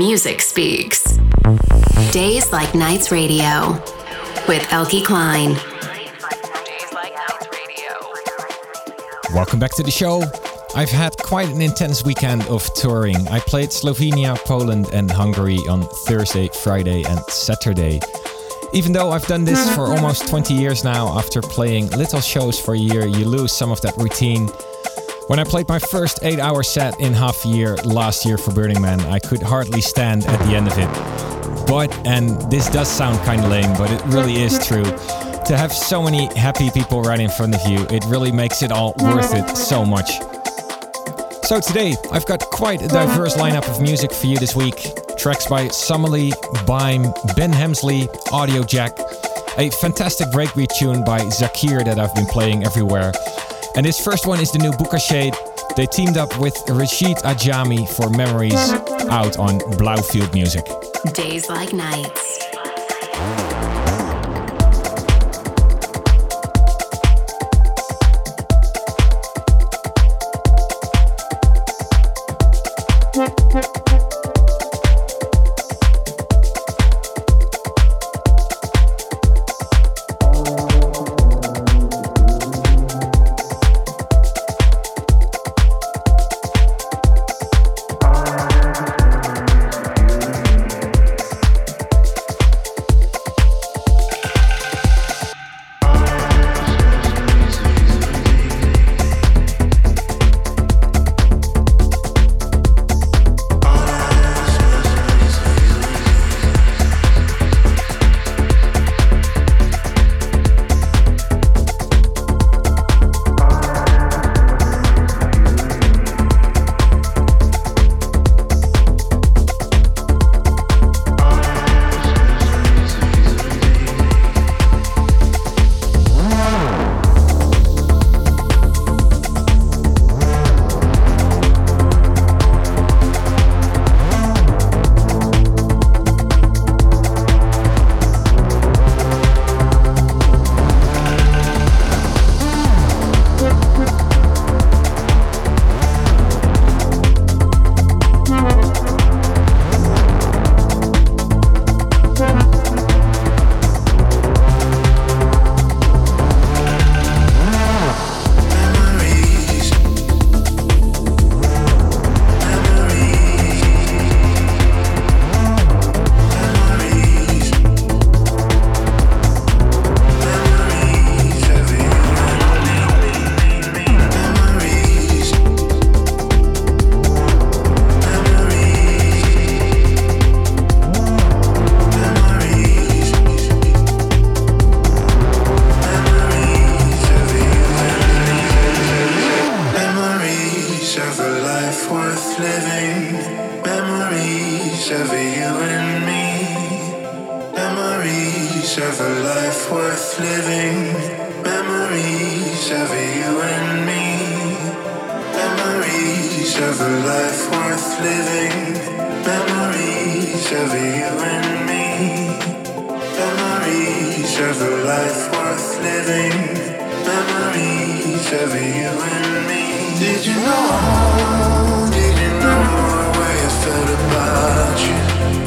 music speaks. Days Like Nights Radio with Eelke Kleijn. Welcome back to the show. I've had quite an intense weekend of touring. I played Slovenia, Poland, and Hungary on Thursday, Friday, and Saturday. Even though I've done this for almost 20 years now, after playing little shows for a year, you lose some of that routine. When I played my first 8 hour set in half a year last year for Burning Man, I could hardly stand at the end of it. But, and this does sound kind of lame, but it really is true to have so many happy people right in front of you, it really makes it all worth it so much. So today, I've got quite a diverse lineup of music for you this week. Tracks by Summerlee, Bime, Ben Hemsley, Audio Jack, a fantastic breakbeat tune by Zakir that I've been playing everywhere. And this first one is the new Booka Shade. They teamed up with Rashid Ajami for Memories out on Blaufield Music. Days like nights. every life worth living, memories of you and me. Did you know? Did you know the way I felt about you?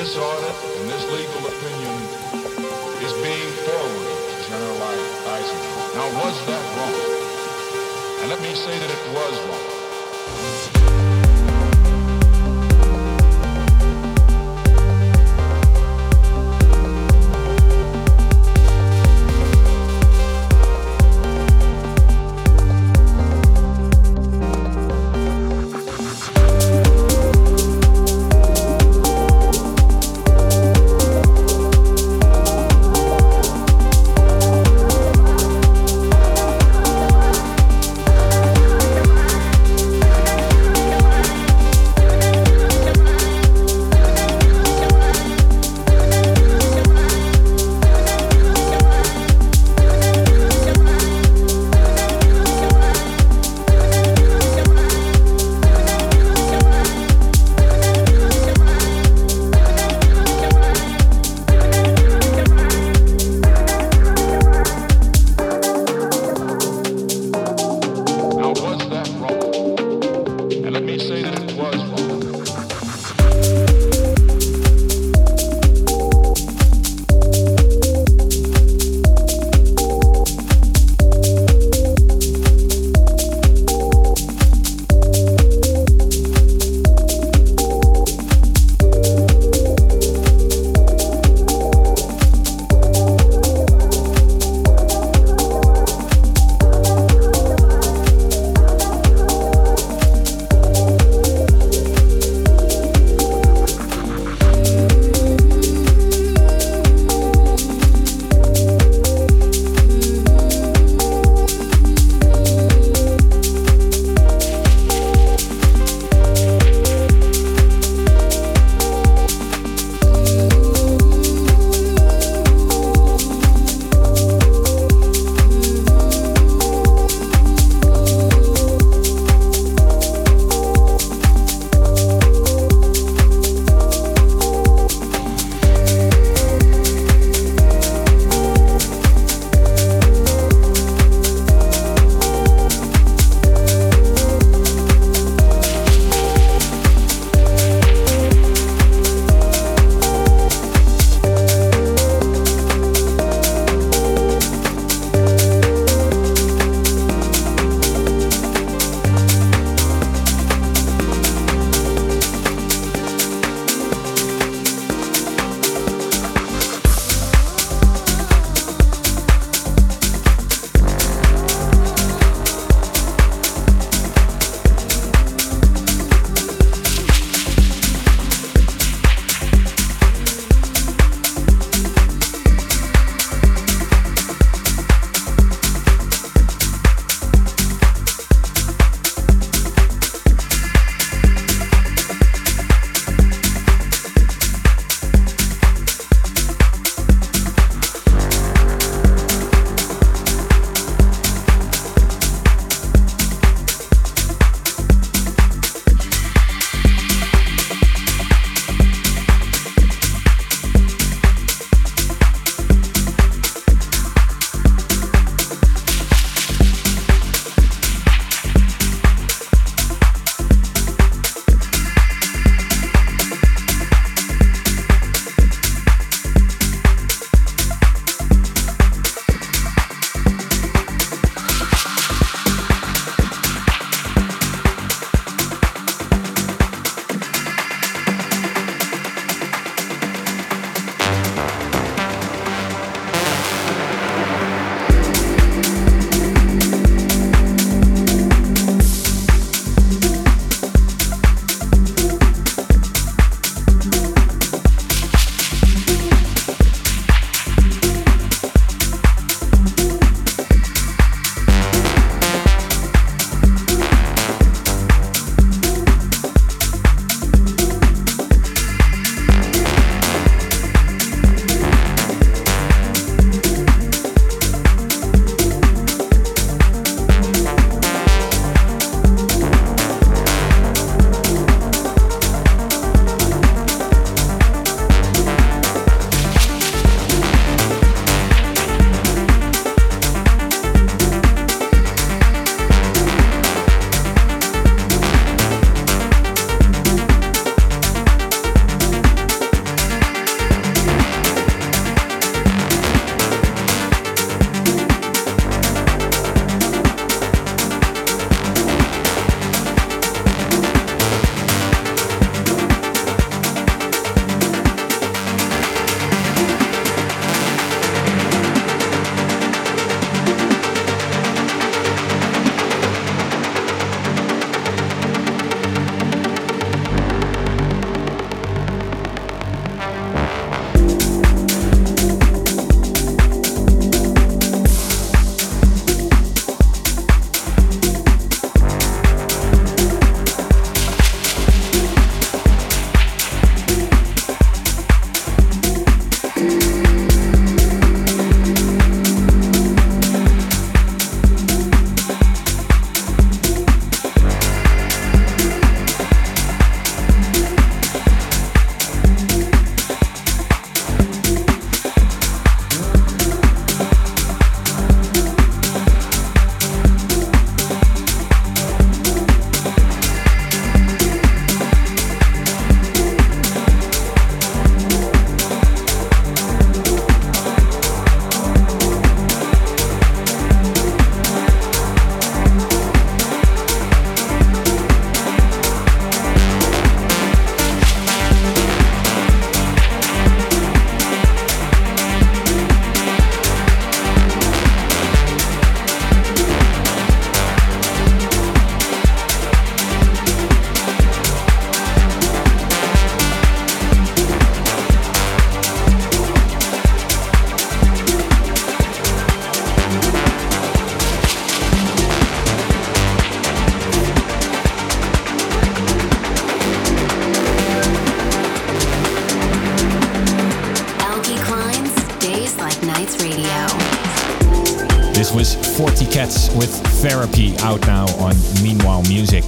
This audit and this legal opinion is being forwarded to General Eisenhower. Now, was that wrong? And let me say that it was wrong. Therapy out now on Meanwhile Music.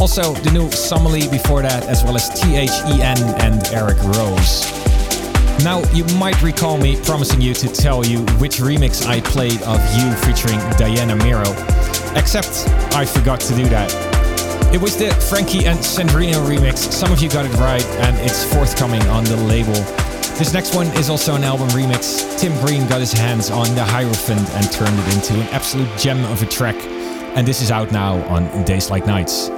Also, the new Somali before that, as well as THEN and Eric Rose. Now, you might recall me promising you to tell you which remix I played of You featuring Diana Miro, except I forgot to do that. It was the Frankey and Sandrino remix. Some of you got it right, and it's forthcoming on the label. This next one is also an album remix. Tim Green got his hands on the Hierophant and turned it into an absolute gem of a track. And this is out now on Days Like Nights.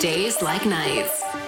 Days Like Nights.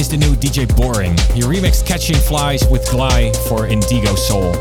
is the new DJ Boring. He remixed Catching Flies with Gly for Indigo Soul.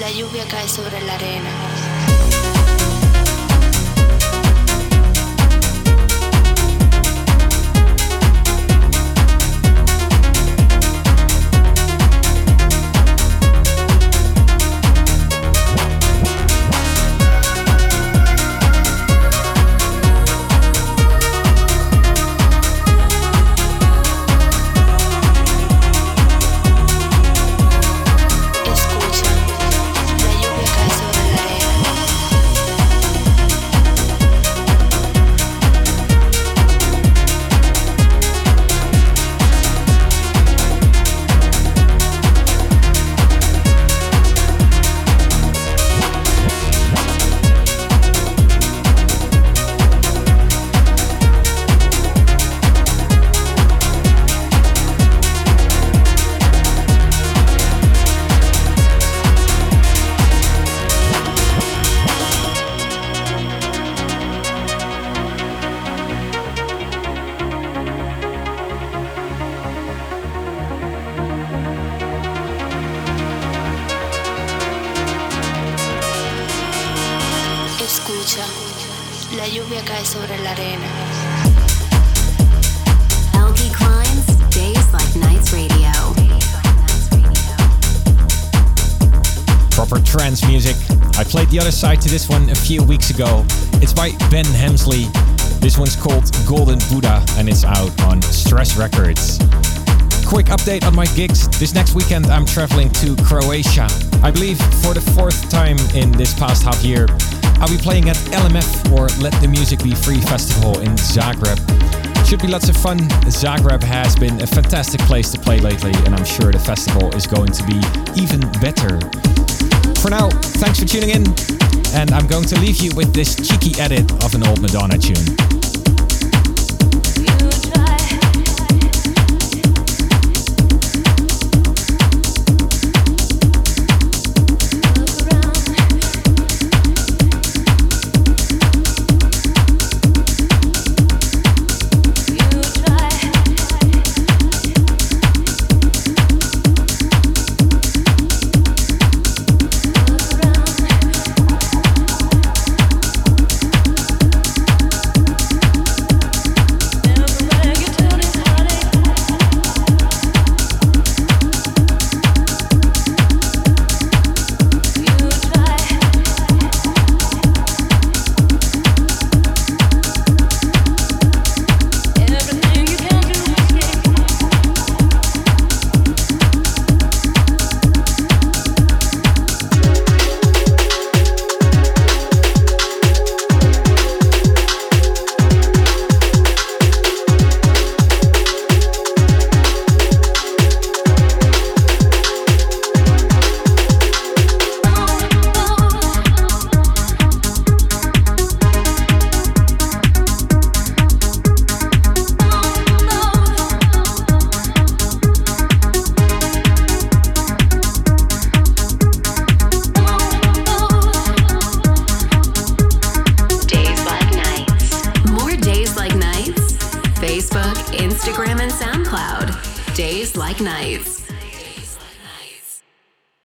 La lluvia cae sobre la arena. Other side to this one a few weeks ago. It's by Ben Hemsley. This one's called Golden Buddha and it's out on Stress Records. Quick update on my gigs. This next weekend I'm traveling to Croatia. I believe for the fourth time in this past half year. I'll be playing at LMF or Let the Music Be Free Festival in Zagreb. Should be lots of fun. Zagreb has been a fantastic place to play lately, and I'm sure the festival is going to be even better. For now, thanks for tuning in, and I'm going to leave you with this cheeky edit of an old Madonna tune.